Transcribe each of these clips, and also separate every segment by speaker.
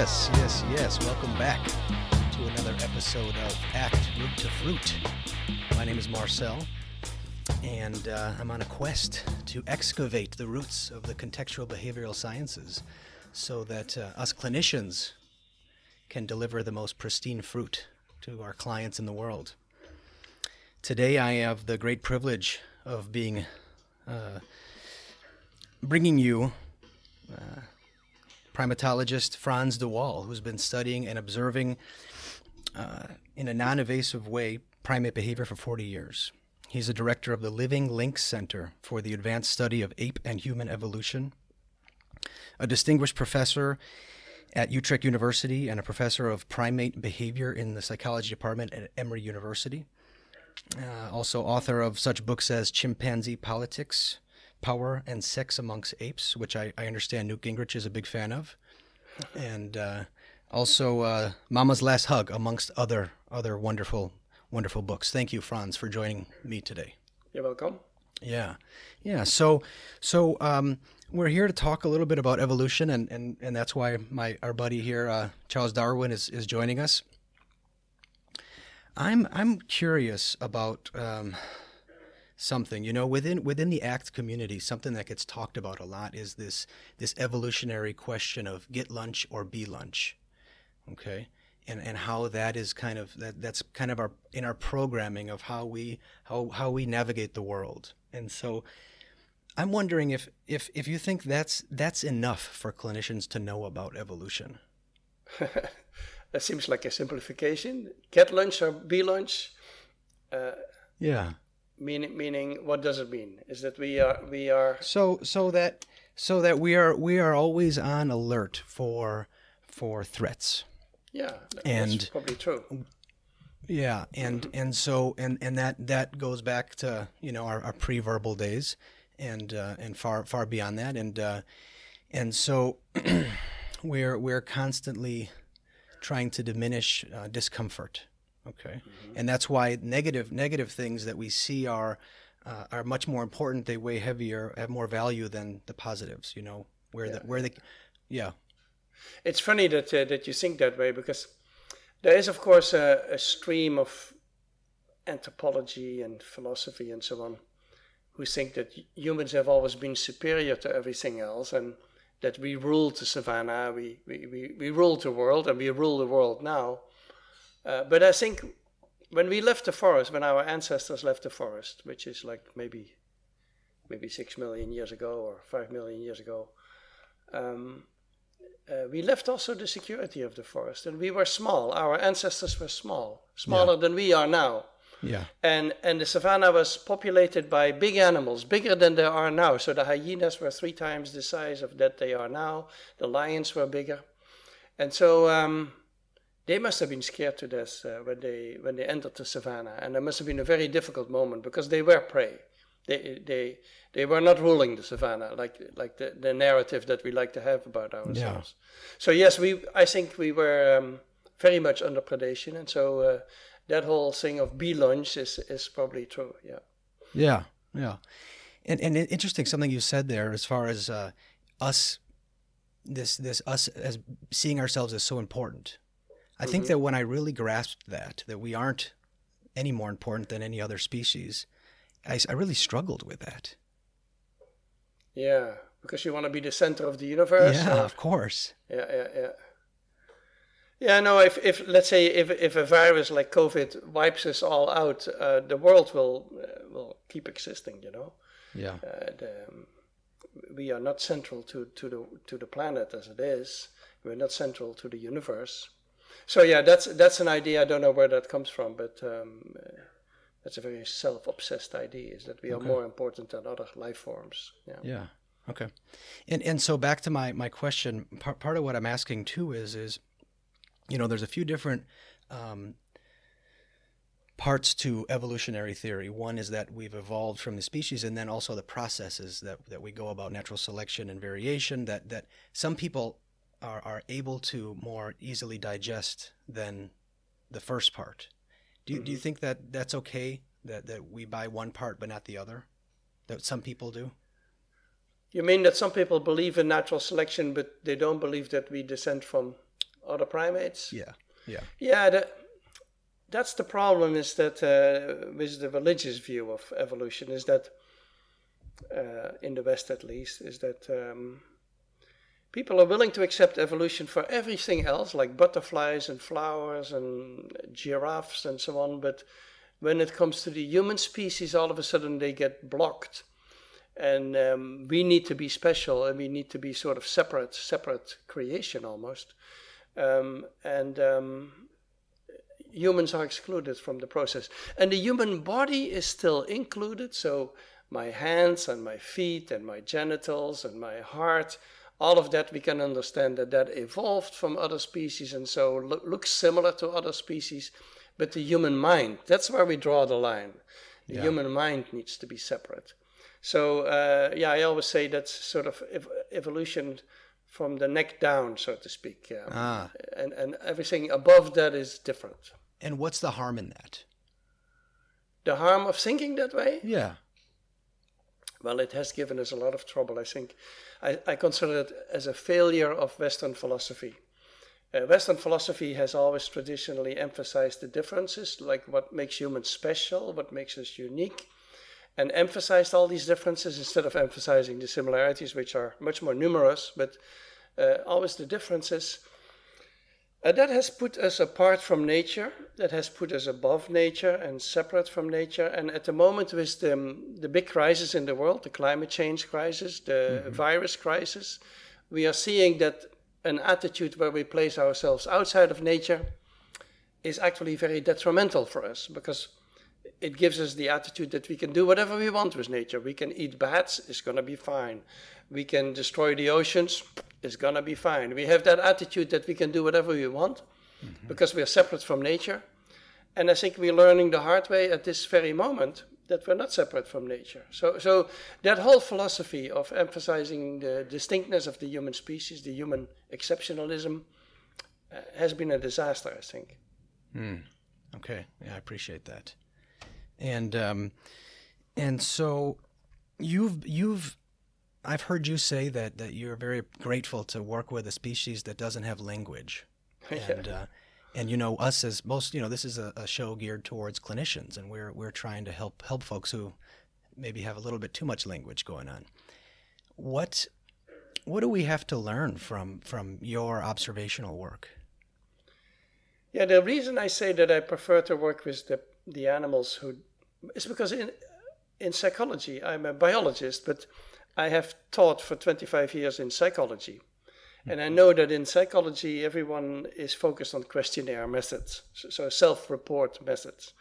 Speaker 1: Yes, yes, yes. Welcome back to another episode of Act Root to Fruit. My name is Marcel, and uh, I'm on a quest to excavate the roots of the contextual behavioral sciences so that uh, us clinicians can deliver the most pristine fruit to our clients in the world. Today, I have the great privilege of being uh, bringing you uh, primatologist Franz de Waal, who's been studying and observing uh, in a non invasive way primate behavior for 40 years. He's a director of the Living Links Center for the Advanced Study of Ape and Human Evolution, a distinguished professor at Utrecht University, and a professor of primate behavior in the psychology department at Emory University. Uh, also, author of such books as Chimpanzee Politics, Power and Sex Amongst Apes, which I, I understand Newt Gingrich is a big fan of, and uh, also uh, Mama's Last Hug, amongst other other wonderful wonderful books. Thank you, Franz, for joining me today.
Speaker 2: You're welcome.
Speaker 1: Yeah, yeah. So so um, we're here to talk a little bit about evolution, and and, and that's why my our buddy here, uh, Charles Darwin, is is joining us. I'm I'm curious about. Um, something you know within within the act community something that gets talked about a lot is this this evolutionary question of get lunch or be lunch okay and and how that is kind of that that's kind of our in our programming of how we how how we navigate the world and so i'm wondering if if if you think that's that's enough for clinicians to know about evolution.
Speaker 2: That seems like a simplification. Get lunch or be lunch
Speaker 1: uh, yeah.
Speaker 2: meaning meaning what does it mean? Is that we are we are
Speaker 1: so so that so that we are we are always on alert for for threats.
Speaker 2: Yeah and probably true.
Speaker 1: Yeah and mm-hmm. and so and and that that goes back to you know our, our pre-verbal days and uh, and far far beyond that and uh, and so we're we're constantly trying to diminish uh, discomfort Okay, mm-hmm. and that's why negative negative things that we see are uh, are much more important. They weigh heavier, have more value than the positives. You know, where yeah. the where the yeah.
Speaker 2: It's funny that uh, that you think that way because there is, of course, a, a stream of anthropology and philosophy and so on who think that humans have always been superior to everything else and that we rule the savannah, we, we, we, we rule the world, and we rule the world now. Uh, but I think when we left the forest, when our ancestors left the forest, which is like maybe maybe six million years ago or five million years ago, um, uh, we left also the security of the forest, and we were small. Our ancestors were small, smaller yeah. than we are now.
Speaker 1: Yeah.
Speaker 2: And and the savannah was populated by big animals, bigger than there are now. So the hyenas were three times the size of that they are now. The lions were bigger, and so um, they must have been scared to death uh, when they when they entered the savannah, and it must have been a very difficult moment because they were prey. They they they were not ruling the savannah like like the, the narrative that we like to have about ourselves. Yeah. So yes, we I think we were um, very much under predation, and so uh, that whole thing of be lunch is is probably true. Yeah.
Speaker 1: Yeah, yeah, and and interesting something you said there as far as uh, us this this us as seeing ourselves as so important I think that when I really grasped that, that we aren't any more important than any other species, I, I really struggled with that.
Speaker 2: Yeah, because you want to be the center of the universe.
Speaker 1: Yeah, or? of course.
Speaker 2: Yeah, yeah, yeah. Yeah, no. If, if let's say if, if a virus like COVID wipes us all out, uh, the world will uh, will keep existing. You know.
Speaker 1: Yeah.
Speaker 2: Uh, the, um, we are not central to, to the to the planet as it is. We're not central to the universe. So yeah, that's that's an idea. I don't know where that comes from, but um, uh, that's a very self-obsessed idea: is that we are more important than other life forms.
Speaker 1: Yeah. Yeah. Okay. And and so back to my my question. Part part of what I'm asking too is is, you know, there's a few different. Um, parts to evolutionary theory. One is that we've evolved from the species, and then also the processes that, that we go about natural selection and variation. That that some people are, are able to more easily digest than the first part. Do you, mm-hmm. do you mm-hmm. think that that's okay that, that we buy one part but not the other? That some people do?
Speaker 2: You mean that some people believe in natural selection, but they don't believe that we descend from other primates?
Speaker 1: Yeah, yeah.
Speaker 2: Yeah, that, that's the problem is that uh, with the religious view of evolution is that, uh, in the West at least, is that um, people are willing to accept evolution for everything else, like butterflies and flowers and giraffes and so on, but when it comes to the human species, all of a sudden they get blocked. And um, we need to be special and we need to be sort of separate, separate creation almost. Um, and um, humans are excluded from the process. And the human body is still included, so my hands and my feet and my genitals and my heart all of that we can understand that that evolved from other species and so lo- looks similar to other species but the human mind that's where we draw the line the yeah. human mind needs to be separate so uh, yeah i always say that's sort of ev- evolution from the neck down so to speak um, ah. and, and everything above that is different.
Speaker 1: And what's the harm in that?
Speaker 2: The harm of thinking that way?
Speaker 1: Yeah.
Speaker 2: Well it has given us a lot of trouble i think. I, I consider it as a failure of Western philosophy. Uh, Western philosophy has always traditionally emphasized the differences, like what makes humans special, what makes us unique, and emphasized all these differences instead of emphasizing the similarities, which are much more numerous, but uh, always the differences. Uh, that has put us apart from nature, that has put us above nature and separate from nature. And at the moment, with the, the big crisis in the world, the climate change crisis, the mm-hmm. virus crisis, we are seeing that an attitude where we place ourselves outside of nature is actually very detrimental for us because it gives us the attitude that we can do whatever we want with nature. We can eat bats, it's going to be fine. We can destroy the oceans, it's going to be fine. We have that attitude that we can do whatever we want mm-hmm. because we are separate from nature. And I think we're learning the hard way at this very moment that we're not separate from nature. So, so that whole philosophy of emphasizing the distinctness of the human species, the human exceptionalism, uh, has been a disaster, I think.
Speaker 1: Mm. Okay, yeah, I appreciate that. And um, and so you've you've I've heard you say that, that you're very grateful to work with a species that doesn't have language. And, uh, and you know, us as most, you know, this is a, a, show geared towards clinicians, and we're, we're trying to help, help folks who maybe have a little bit too much language going on. What, what do we have to learn from, from your observational work?
Speaker 2: Yeah, the reason I say that I prefer to work with the, the animals who is because in, in psychology, I'm a biologist, but I have taught for 25 years in psychology. And I know that in psychology, everyone is focused on questionnaire methods, so self report methods.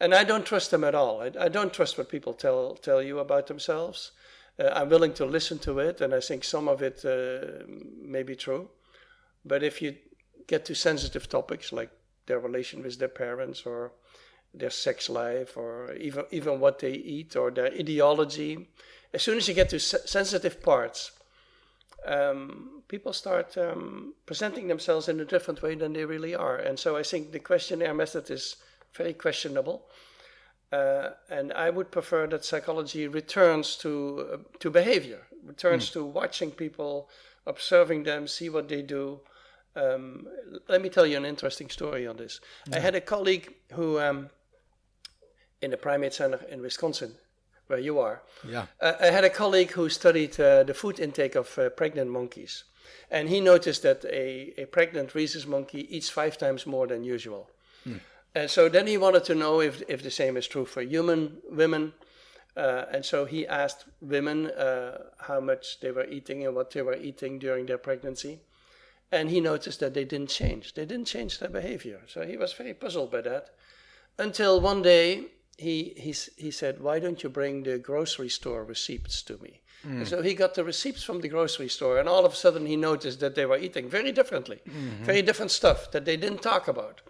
Speaker 2: And I don't trust them at all. I, I, don't trust what people tell, tell you about themselves. Uh, I'm willing to listen to it, and I think some of it uh, may be true. But if you get to sensitive topics like their relation with their parents or their sex life or even, even what they eat or their ideology, as soon as you get to sensitive parts, um, people start um, presenting themselves in a different way than they really are. And so I think the questionnaire method is very questionable. Uh, and I would prefer that psychology returns to uh, to behavior, returns mm. to watching people, observing them, see what they do. Um, let me tell you an interesting story on this. Yeah. I had a colleague who, um, in the primate center in Wisconsin, where you are.
Speaker 1: Yeah.
Speaker 2: Uh, I had a colleague who studied uh, the food intake of uh, pregnant monkeys, and he noticed that a, a pregnant rhesus monkey eats five times more than usual. Hmm. And so then he wanted to know if, if the same is true for human women. Uh, and so he asked women uh, how much they were eating and what they were eating during their pregnancy. And he noticed that they didn't change. They didn't change their behavior. So he was very puzzled by that. Until one day he, he, he said, Why don't you bring the grocery store receipts to me? Mm. so he got the receipts from the grocery store, and all of a sudden he noticed that they were eating very differently, mm-hmm. very different stuff that they didn't talk about.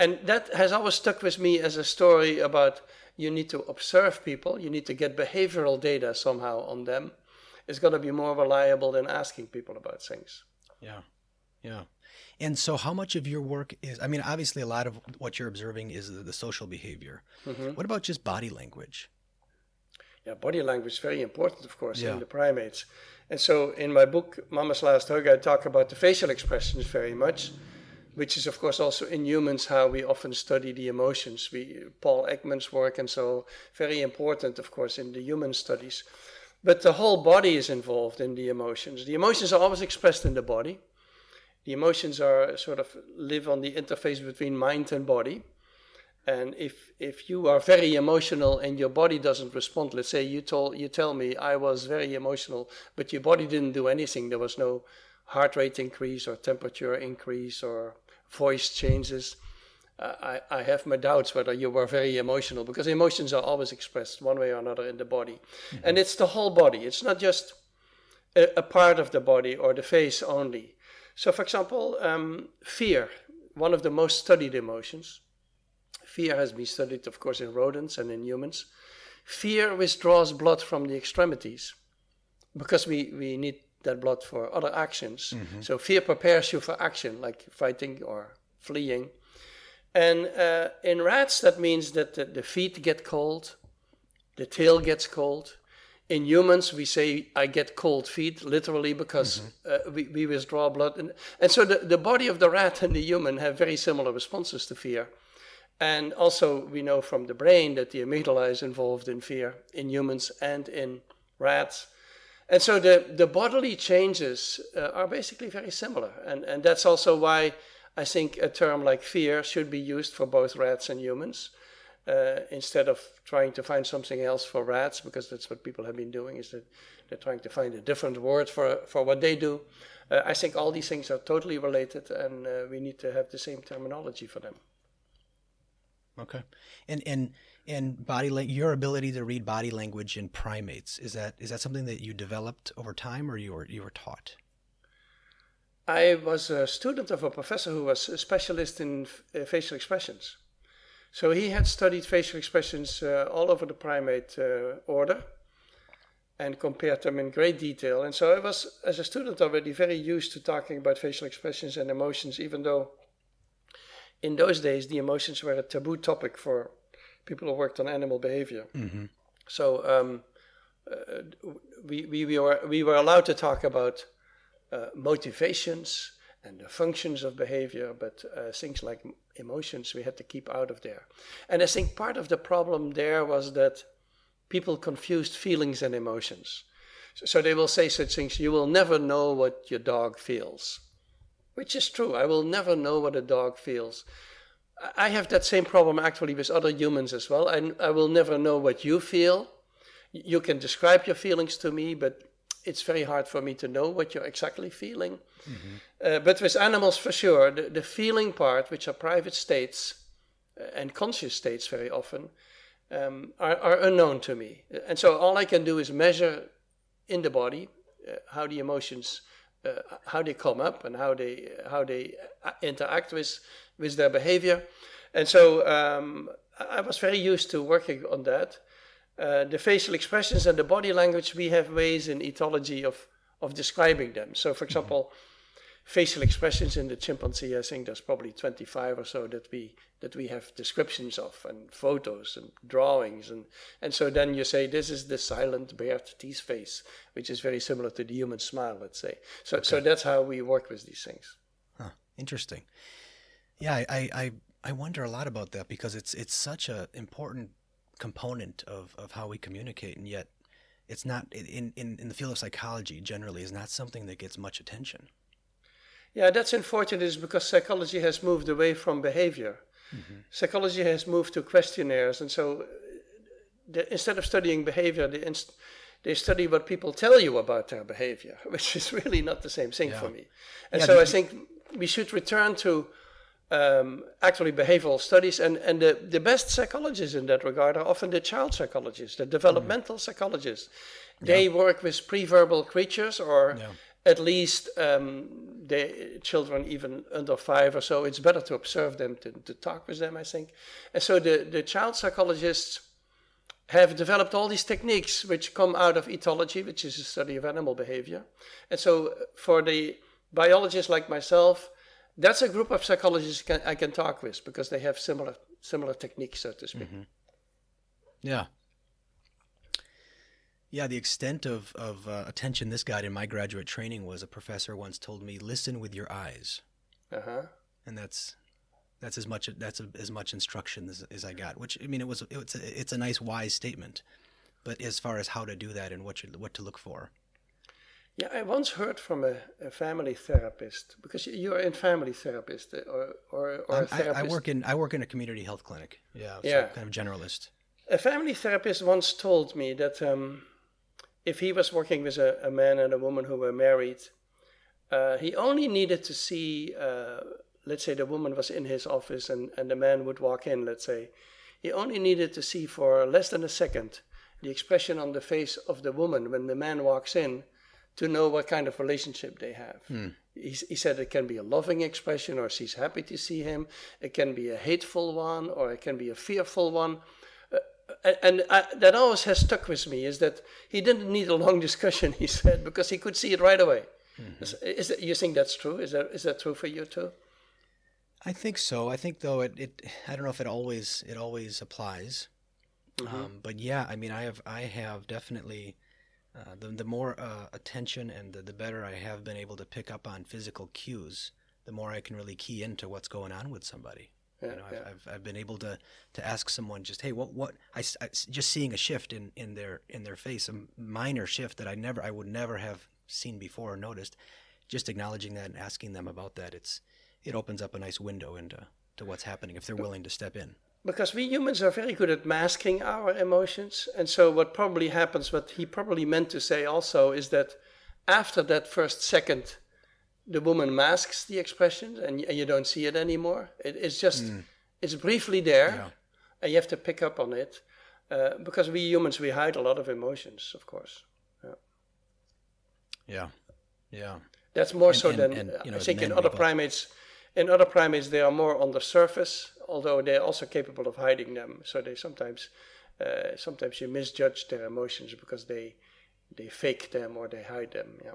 Speaker 2: And that has always stuck with me as a story about you need to observe people, you need to get behavioral data somehow on them. It's going to be more reliable than asking people about things.
Speaker 1: Yeah. Yeah. And so, how much of your work is? I mean, obviously, a lot of what you're observing is the, the social behavior. Mm-hmm. What about just body language?
Speaker 2: Yeah, body language is very important, of course, yeah. in the primates. And so, in my book, Mama's Last Hug, I talk about the facial expressions very much, which is, of course, also in humans how we often study the emotions. We Paul Ekman's work, and so very important, of course, in the human studies. But the whole body is involved in the emotions. The emotions are always expressed in the body the emotions are sort of live on the interface between mind and body. And if if you are very emotional and your body doesn't respond, let's say you told you tell me I was very emotional, but your body didn't do anything. There was no heart rate increase or temperature increase or voice changes. Uh, I, I have my doubts whether you were very emotional because emotions are always expressed one way or another in the body. Mm-hmm. And it's the whole body. It's not just a, a, part of the body or the face only. So, for example, um, fear, one of the most studied emotions. Fear has been studied, of course, in rodents and in humans. Fear withdraws blood from the extremities because we, we need that blood for other actions. Mm-hmm. So, fear prepares you for action, like fighting or fleeing. And uh, in rats, that means that the, the feet get cold, the tail gets cold, in humans, we say, I get cold feet, literally, because mm-hmm. uh, we, we withdraw blood. And, and so the, the body of the rat and the human have very similar responses to fear. And also, we know from the brain that the amygdala is involved in fear in humans and in rats. And so the, the bodily changes uh, are basically very similar. And, and that's also why I think a term like fear should be used for both rats and humans uh, instead of trying to find something else for rats, because that's what people have been doing, is that they're trying to find a different word for, for what they do. Uh, I think all these things are totally related, and uh, we need to have the same terminology for them.
Speaker 1: Okay, and and and body la- your ability to read body language in primates is that is that something that you developed over time, or you were you were taught?
Speaker 2: I was a student of a professor who was a specialist in f- uh, facial expressions. So he had studied facial expressions uh, all over the primate uh, order and compared them in great detail. And so I was, as a student already, very used to talking about facial expressions and emotions, even though in those days the emotions were a taboo topic for people who worked on animal behavior. Mm-hmm. So um, uh, we, we, we, were, we were allowed to talk about uh, motivations and the functions of behavior, but uh, things like emotions we had to keep out of there. And I think part of the problem there was that people confused feelings and emotions. So they will say such things, you will never know what your dog feels, which is true. I will never know what a dog feels. I have that same problem actually with other humans as well. I, I will never know what you feel. You can describe your feelings to me, but it's very hard for me to know what you're exactly feeling. Mm-hmm. Uh, but with animals, for sure, the, the feeling part, which are private states uh, and conscious states very often, um, are, are, unknown to me. And so all I can do is measure in the body uh, how the emotions, uh, how they come up and how they how they uh, interact with with their behavior. And so um, I was very used to working on that. Uh, the facial expressions and the body language, we have ways in ethology of, of describing them. So, for example, mm-hmm. facial expressions in the chimpanzee, I think there's probably 25 or so that we that we have descriptions of, and photos and drawings, and and so then you say this is the silent bared teeth face, which is very similar to the human smile, let's say. So, okay. so that's how we work with these things.
Speaker 1: Huh. Interesting. Yeah, I, I I wonder a lot about that because it's it's such an important component of, of how we communicate, and yet it's not in, in, in the field of psychology generally is not something that gets much attention.
Speaker 2: Yeah, that's unfortunate is because psychology has moved away from behavior. Mm-hmm. Psychology has moved to questionnaires, and so the, instead of studying behavior, they, inst- they study what people tell you about their behavior, which is really not the same thing yeah. for me. And yeah, so I think we should return to um, actually behavioral studies, and, and the, the best psychologists in that regard are often the child psychologists, the developmental mm. psychologists. They yeah. work with pre-verbal creatures, or yeah. at least um, the children even under five or so. It's better to observe them to, to talk with them, I think. And so the, the child psychologists have developed all these techniques which come out of ethology, which is a study of animal behavior. And so for the biologists like myself, that's a group of psychologists can, I can talk with because they have similar similar techniques, so to speak.
Speaker 1: Mm-hmm. Yeah. Yeah, the extent of, of uh, attention this got in my graduate training was a professor once told me, listen with your eyes.
Speaker 2: Uh-huh.
Speaker 1: And that's that's as much that's a, as much instruction as, as I got. Which I mean, it was it's a, it's a nice wise statement, but as far as how to do that and what you, what to look for.
Speaker 2: Yeah, I once heard from a, a family therapist because you're in family therapist uh, or or, or
Speaker 1: I, I, work in I work in a community health clinic. Yeah, so
Speaker 2: yeah,
Speaker 1: kind of generalist.
Speaker 2: A family therapist once told me that um, if he was working with a, a, man and a woman who were married, uh, he only needed to see. Uh, let's say the woman was in his office and, and the man would walk in, let's say, he only needed to see for less than a second the expression on the face of the woman when the man walks in to know what kind of relationship they have. Hmm. He, he, said it can be a loving expression or she's happy to see him, it can be a hateful one or it can be a fearful one. Uh, and I, that always has stuck with me is that he didn't need a long discussion, he said, because he could see it right away. Mm-hmm. Is, is that, you think that's true? Is that, is that true for you too?
Speaker 1: I think so. I think though it, it I don't know if it always it always applies. Mm-hmm. Um, but yeah, I mean, I have I have definitely uh, the the more uh, attention and the, the better I have been able to pick up on physical cues, the more I can really key into what's going on with somebody. Yeah, you know. I've, I've, I've, been able to, to ask someone just, hey, what what I, I, just seeing a shift in, in their in their face, a minor shift that I never I would never have seen before or noticed. Just acknowledging that and asking them about that, it's it opens up a nice window into to what's happening if they're willing to step in.
Speaker 2: Because we humans are very good at masking our emotions, and so what probably happens, what he probably meant to say also, is that after that first second, the woman masks the expression, and, and you don't see it anymore. It, it's just mm. it's briefly there, yeah. and you have to pick up on it. Uh, because we humans we hide a lot of emotions, of course.
Speaker 1: Yeah. Yeah. Yeah.
Speaker 2: That's more and, so and, than you know, I think in other primates in other primates, they are more on the surface, although they're also capable of hiding them. So they sometimes, uh, sometimes you misjudge their emotions because they, they fake them or they hide them. Yeah.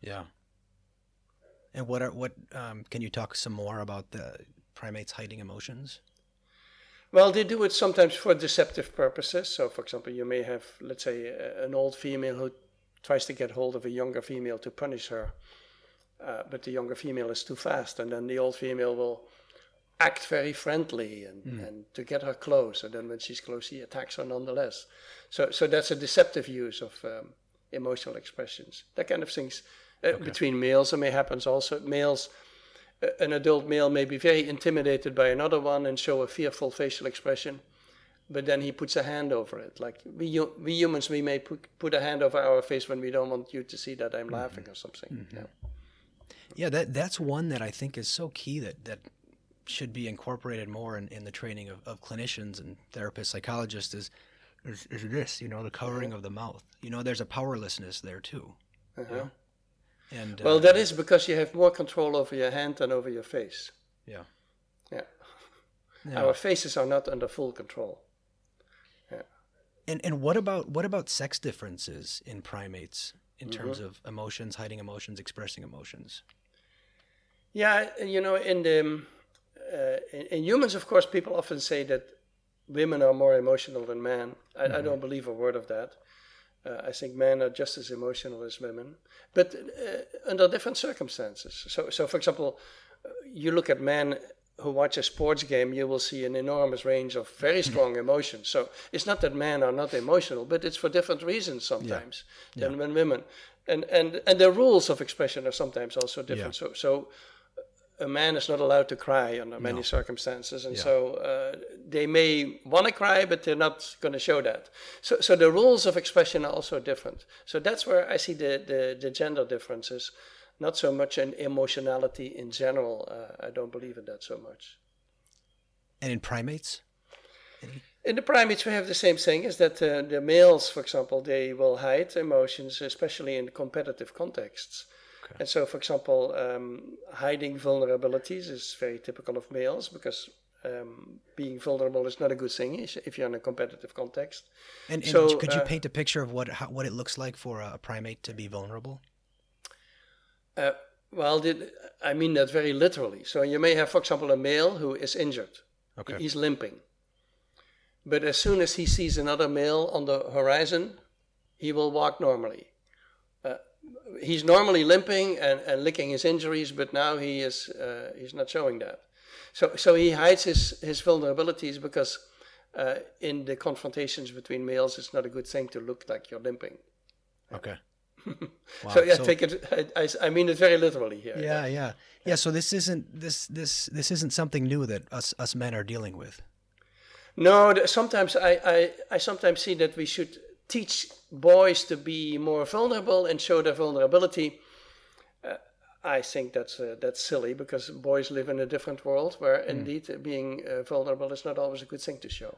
Speaker 1: Yeah. And what are what? Um, can you talk some more about the primates hiding emotions?
Speaker 2: Well, they do it sometimes for deceptive purposes. So, for example, you may have, let's say, an old female who tries to get hold of a younger female to punish her uh, but the younger female is too fast, and then the old female will act very friendly and, mm. and to get her close, and then when she's close, he attacks her nonetheless. So, so that's a deceptive use of um, emotional expressions. That kind of things uh, okay. between males, it may happen also. Males, uh, an adult male may be very intimidated by another one and show a fearful facial expression, but then he puts a hand over it. Like we, we humans, we may put, put a hand over our face when we don't want you to see that I'm mm-hmm. laughing or something. Mm-hmm. Yeah.
Speaker 1: Yeah, that that's one that I think is so key that that should be incorporated more in, in the training of, of clinicians and therapists, psychologists is, is, is this, you know, the covering of the mouth. You know, there's a powerlessness there too. Uh-huh. You know?
Speaker 2: And well, uh, that is because you have more control over your hand than over your face.
Speaker 1: Yeah.
Speaker 2: Yeah. yeah. Our faces are not under full control.
Speaker 1: Yeah. And and what about what about sex differences in primates in mm-hmm. terms of emotions, hiding emotions, expressing emotions?
Speaker 2: Yeah, you know, in the um, uh, in, in, humans, of course, people often say that women are more emotional than men. I, mm-hmm. I don't believe a word of that. Uh, I think men are just as emotional as women, but uh, under different circumstances. So, so for example, uh, you look at men who watch a sports game, you will see an enormous range of very strong emotions. So it's not that men are not emotional, but it's for different reasons sometimes yeah. than yeah. when women. And and and the rules of expression are sometimes also different. Yeah. So so a man is not allowed to cry under many no. circumstances, and yeah. so uh, they may want to cry, but they're not going to show that. So, so the rules of expression are also different. So that's where I see the the, the gender differences, not so much an emotionality in general. Uh, I don't believe in that so much.
Speaker 1: And in primates.
Speaker 2: Any? In the primates, we have the same thing: is that uh, the males, for example, they will hide emotions, especially in competitive contexts. Okay. And so, for example, um, hiding vulnerabilities is very typical of males because um, being vulnerable is not a good thing if you're in a competitive context.
Speaker 1: And, and so, could you uh, paint a picture of what how, what it looks like for a primate to be vulnerable?
Speaker 2: Uh, Well, did, I mean that very literally. So you may have, for example, a male who is injured.
Speaker 1: Okay.
Speaker 2: He's limping. But as soon as he sees another male on the horizon, he will walk normally. Uh, he's normally limping and, and licking his injuries, but now he is uh, he's not showing that. So so he hides his, his vulnerabilities because uh, in the confrontations between males, it's not a good thing to look like you're limping.
Speaker 1: Okay. Wow.
Speaker 2: So yeah, take it. I, I, I mean it very literally here.
Speaker 1: Yeah, yeah, yeah. So this isn't this this this isn't something new that us us men are dealing with.
Speaker 2: No, sometimes I, I, I sometimes see that we should teach boys to be more vulnerable and show their vulnerability. Uh, I think that's uh, that's silly because boys live in a different world where indeed uh, being uh, vulnerable is not always a good thing to show.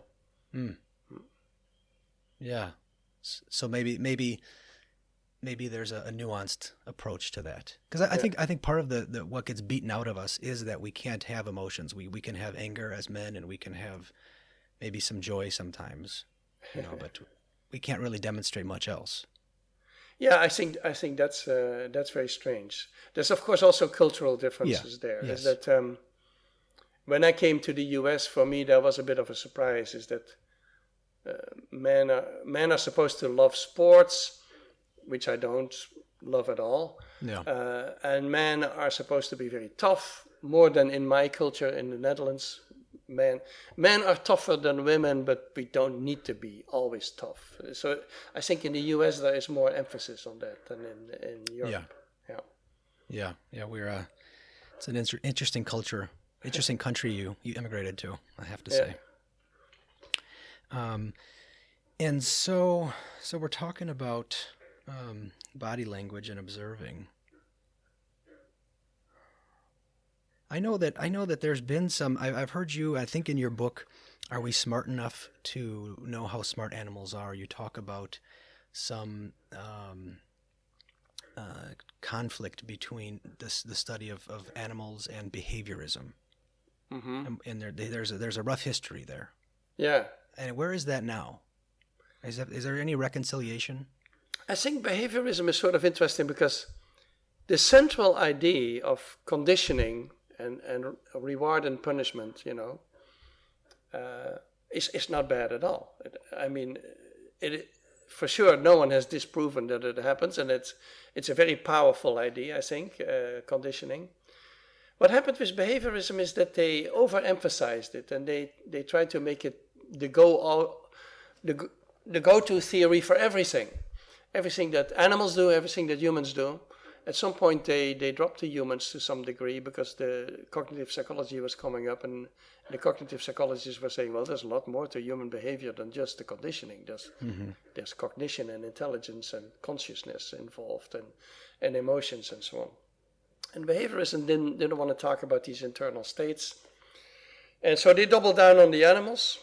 Speaker 1: Yeah. So maybe maybe maybe there's a, a nuanced approach to that because I, I think I think part of the, the what gets beaten out of us is that we can't have emotions. We we can have anger as men and we can have maybe some joy sometimes, you know, but we can't really demonstrate much else.
Speaker 2: Yeah, I think I think that's uh, that's very strange. There's of course also cultural differences there.
Speaker 1: yes.
Speaker 2: Is that um, when I came to the U.S., for me that was a bit of a surprise. Is that uh, men are men are supposed to love sports, which I don't love at all,
Speaker 1: Yeah.
Speaker 2: uh, and men are supposed to be very tough, more than in my culture in the Netherlands. Men, men are tougher than women, but we don't need to be always tough. So I think in the U.S. there is more emphasis on that than in in Europe.
Speaker 1: Yeah.
Speaker 2: yeah.
Speaker 1: Yeah, yeah, we're uh, it's an inter- interesting culture, interesting country you you immigrated to. I have to
Speaker 2: Yeah.
Speaker 1: say. Um, and so so we're talking about um, body language and observing. I know that I know that there's been some. I, I've heard you. I think in your book, "Are We Smart Enough to Know How Smart Animals Are?" You talk about some um, uh, conflict between this the study of, of animals and behaviorism,
Speaker 2: hmm
Speaker 1: and, and there, there's a, there's a rough history there.
Speaker 2: Yeah.
Speaker 1: And where is that now? Is that, is there any reconciliation?
Speaker 2: I think behaviorism is sort of interesting because the central idea of conditioning and, and reward and punishment, you know, uh, is, is not bad at all. It, I mean, it, for sure, no one has disproven that it happens, and it's, it's a very powerful idea, I think, uh, conditioning. What happened with behaviorism is that they overemphasized it and they, they tried to make it the go all, the, the go-to theory for everything everything that animals do, everything that humans do. At some point, they, they dropped the humans to some degree because the cognitive psychology was coming up, and the cognitive psychologists were saying, well, there's a lot more to human behavior than just the conditioning. There's, mm-hmm. there's cognition and intelligence and consciousness involved, and, and emotions and so on. And behaviorism didn't, didn't want to talk about these internal states. And so they doubled down on the animals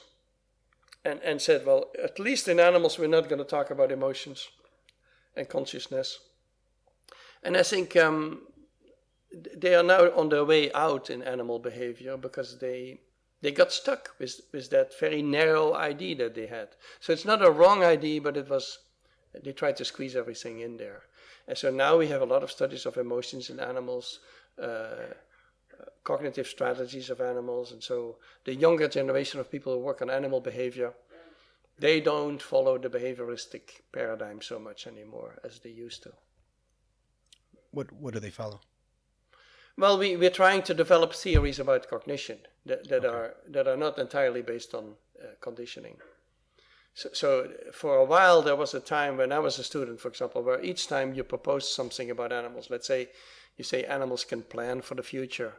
Speaker 2: and, and said, well, at least in animals, we're not going to talk about emotions and consciousness. And I think um, they are now on their way out in animal behavior because they they got stuck with, with that very narrow idea that they had. So it's not a wrong idea, but it was they tried to squeeze everything in there. And so now we have a lot of studies of emotions in animals, uh, cognitive strategies of animals, and so the younger generation of people who work on animal behavior they don't follow the behavioristic paradigm so much anymore as they used to.
Speaker 1: What what do they follow?
Speaker 2: Well, we, we're trying to develop theories about cognition that, that are that are not entirely based on uh, conditioning. So, so for a while there was a time when I was a student, for example, where each time you proposed something about animals, let's say you say animals can plan for the future,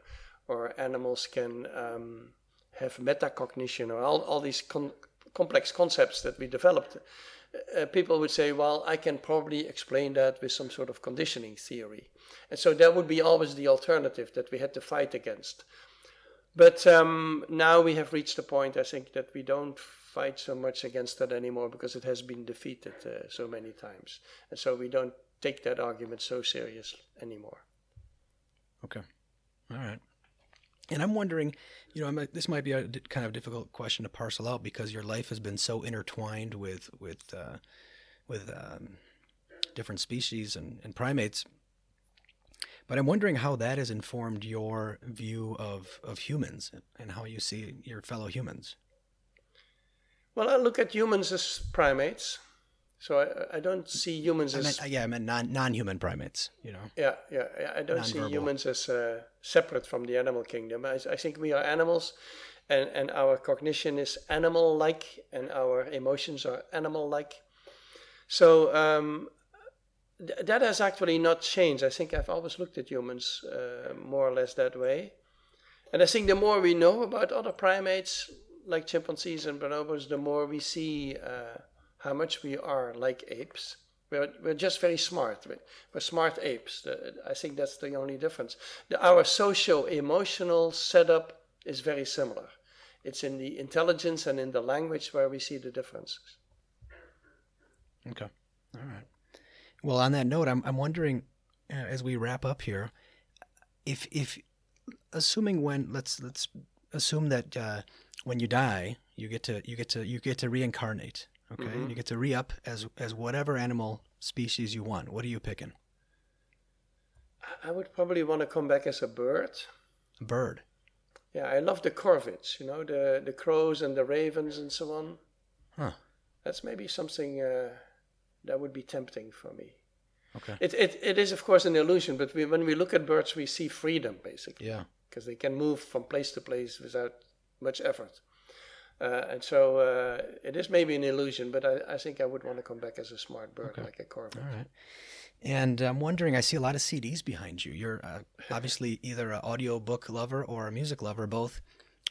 Speaker 2: or animals can um, have metacognition, or all, all these con- complex concepts that we developed, uh, people would say, well, I can probably explain that with some sort of conditioning theory. And so that would be always the alternative that we had to fight against. But um, now we have reached a point, I think, that we don't fight so much against that anymore because it has been defeated uh, so many times. And so we don't take that argument so serious anymore.
Speaker 1: Okay, all right. And I'm wondering, you know, I'm, this might be a kind of difficult question to parcel out because your life has been so intertwined with with uh, with um, different species and, and primates. But I'm wondering how that has informed your view of, of humans and how you see your fellow humans.
Speaker 2: Well, I look at humans as primates. So I, I don't see humans
Speaker 1: I
Speaker 2: as
Speaker 1: meant, yeah, I meant non non-human primates. You know.
Speaker 2: yeah yeah, yeah I don't see
Speaker 1: Non-verbal.
Speaker 2: humans as uh, separate from the animal kingdom. I, I think we are animals, and and our cognition is animal-like, and our emotions are animal-like. So um, th- that has actually not changed. I think I've always looked at humans uh, more or less that way, and I think the more we know about other primates like chimpanzees and bonobos, the more we see. Uh, how much we are like apes. We're, we're just very smart. We're, smart apes. I think that's the only difference. Our socio emotional setup is very similar. It's in the intelligence and in the language where we see the differences.
Speaker 1: Okay. All right. Well, on that note, I'm I'm wondering, uh, as we wrap up here, if if assuming when let's let's assume that uh, when you die, you get to you get to you get to reincarnate. Okay,
Speaker 2: Mhm.
Speaker 1: you get to re-up as as whatever animal species you want. What are you picking?
Speaker 2: I- I would probably want to come back as a bird.
Speaker 1: A bird.
Speaker 2: Yeah, I love the corvids, you know, the, the crows and the ravens and so on.
Speaker 1: Huh.
Speaker 2: That's maybe something uh, that would be tempting for me.
Speaker 1: Okay.
Speaker 2: It, it, it is, of course, an illusion, but we, when we look at birds, we see freedom, basically.
Speaker 1: Yeah.
Speaker 2: because they can move from place to place without much effort. Uh, and so uh, it is maybe an illusion, but I, I think I would want to come back as a smart bird,
Speaker 1: Okay.
Speaker 2: like a corvid.
Speaker 1: All right. And I'm wondering, I see a lot of CDs behind you. You're uh, obviously either an audio book lover or a music lover, both.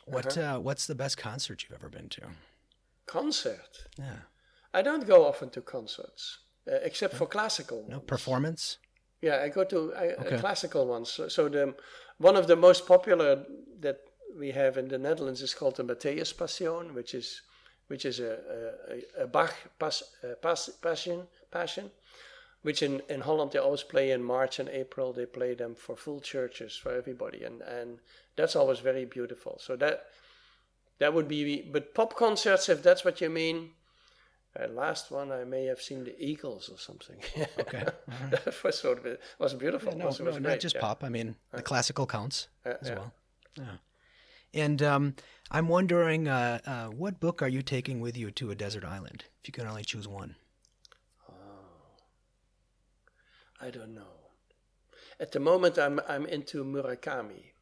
Speaker 1: What uh, What's the best concert you've ever been to?
Speaker 2: Concert.
Speaker 1: Yeah.
Speaker 2: I don't go often to concerts, uh, except for classical.
Speaker 1: No
Speaker 2: ones.
Speaker 1: performance.
Speaker 2: Yeah, I go to I, uh,
Speaker 1: Okay.
Speaker 2: classical ones. So, so the one of the most popular that we have in the Netherlands is called the Matthäus Passion, which is which is a a, a Bach pas, uh, pas, passion passion, which in, in Holland they always play in March and April. They play them for full churches for everybody, and and that's always very beautiful. So that that would be. But pop concerts, if that's what you mean. Uh, last one, I may have seen the Eagles or something.
Speaker 1: Okay. Right.
Speaker 2: that was sort of it was beautiful.
Speaker 1: Yeah, no,
Speaker 2: was,
Speaker 1: no,
Speaker 2: was
Speaker 1: not just
Speaker 2: yeah.
Speaker 1: pop. I mean, the classical counts
Speaker 2: Uh,
Speaker 1: as
Speaker 2: yeah.
Speaker 1: well. Yeah. And um, I'm wondering, uh, uh, what book are you taking with you to a desert island? If you can only choose one.
Speaker 2: I don't know. At the moment, I'm I'm into Murakami,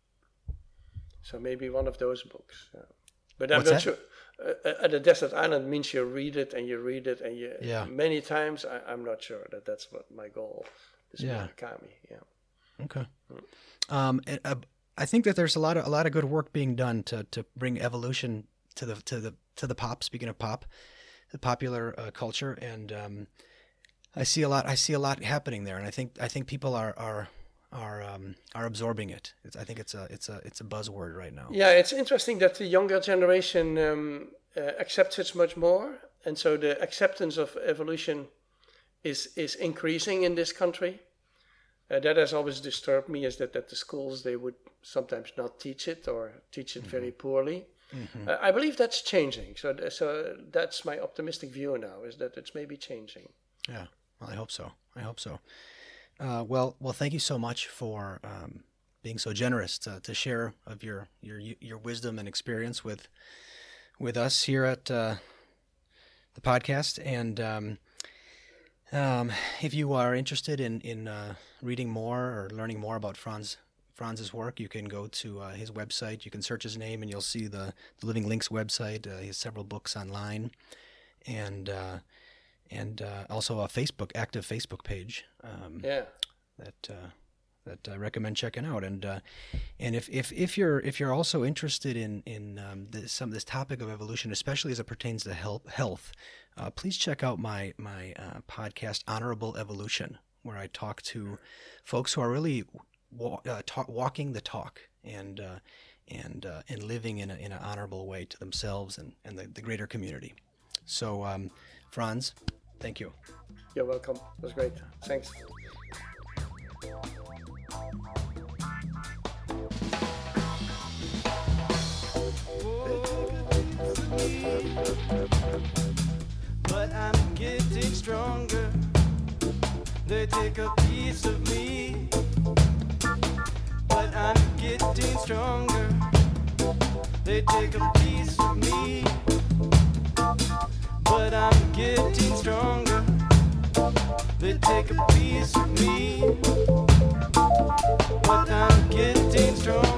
Speaker 2: so maybe one of those books. yeah. But I'm
Speaker 1: What's
Speaker 2: not
Speaker 1: that?
Speaker 2: sure. Uh, uh, at a desert island means you read it and you read it and you
Speaker 1: Yeah.
Speaker 2: many times. I, I'm not sure that that's what my goal is.
Speaker 1: Yeah.
Speaker 2: Murakami. Yeah.
Speaker 1: Okay. Um, and, uh, I think that there's a lot of a lot of good work being done to, to bring evolution to the to the to the pop. Speaking of pop, the popular uh, culture, and um, I see a lot. I see a lot happening there, and I think I think people are are are um, are absorbing it. It's, I think it's a it's a it's a buzzword right now.
Speaker 2: Yeah, it's interesting that the younger generation um, uh, accepts it much more, and so the acceptance of evolution is is increasing in this country. Uh, that has always disturbed me is that at the schools they would sometimes not teach it or teach it very poorly. Uh, I believe that's changing. So, th- so that's my optimistic view now is that it's maybe changing.
Speaker 1: Yeah, well, I hope so. I hope so. Uh, well, well, thank you so much for um, being so generous to, to share of your your your wisdom and experience with with us here at uh, the podcast. And um, um, if you are interested in in uh, reading more or learning more about Franz Franz's work, you can go to uh, his website. You can search his name, and you'll see the, the Living Links website. Uh, he has several books online, and uh, and uh, also a Facebook active Facebook page um,
Speaker 2: Yeah.
Speaker 1: that uh, that I recommend checking out. And uh, and if, if, if you're if you're also interested in in um, this, some this topic of evolution, especially as it pertains to health, health, uh, please check out my my uh, podcast, Honorable Evolution, where I talk to folks who are really wa- uh, ta- walking the talk and uh, and uh, and living in a, in an honorable way to themselves and, and the, the greater community. So, um, Franz, thank you.
Speaker 2: You're welcome. It was great. Thanks.
Speaker 3: stronger. They take a piece of me, but I'm getting stronger. They take a piece of me, but I'm getting stronger. They take a piece of me, but I'm getting stronger.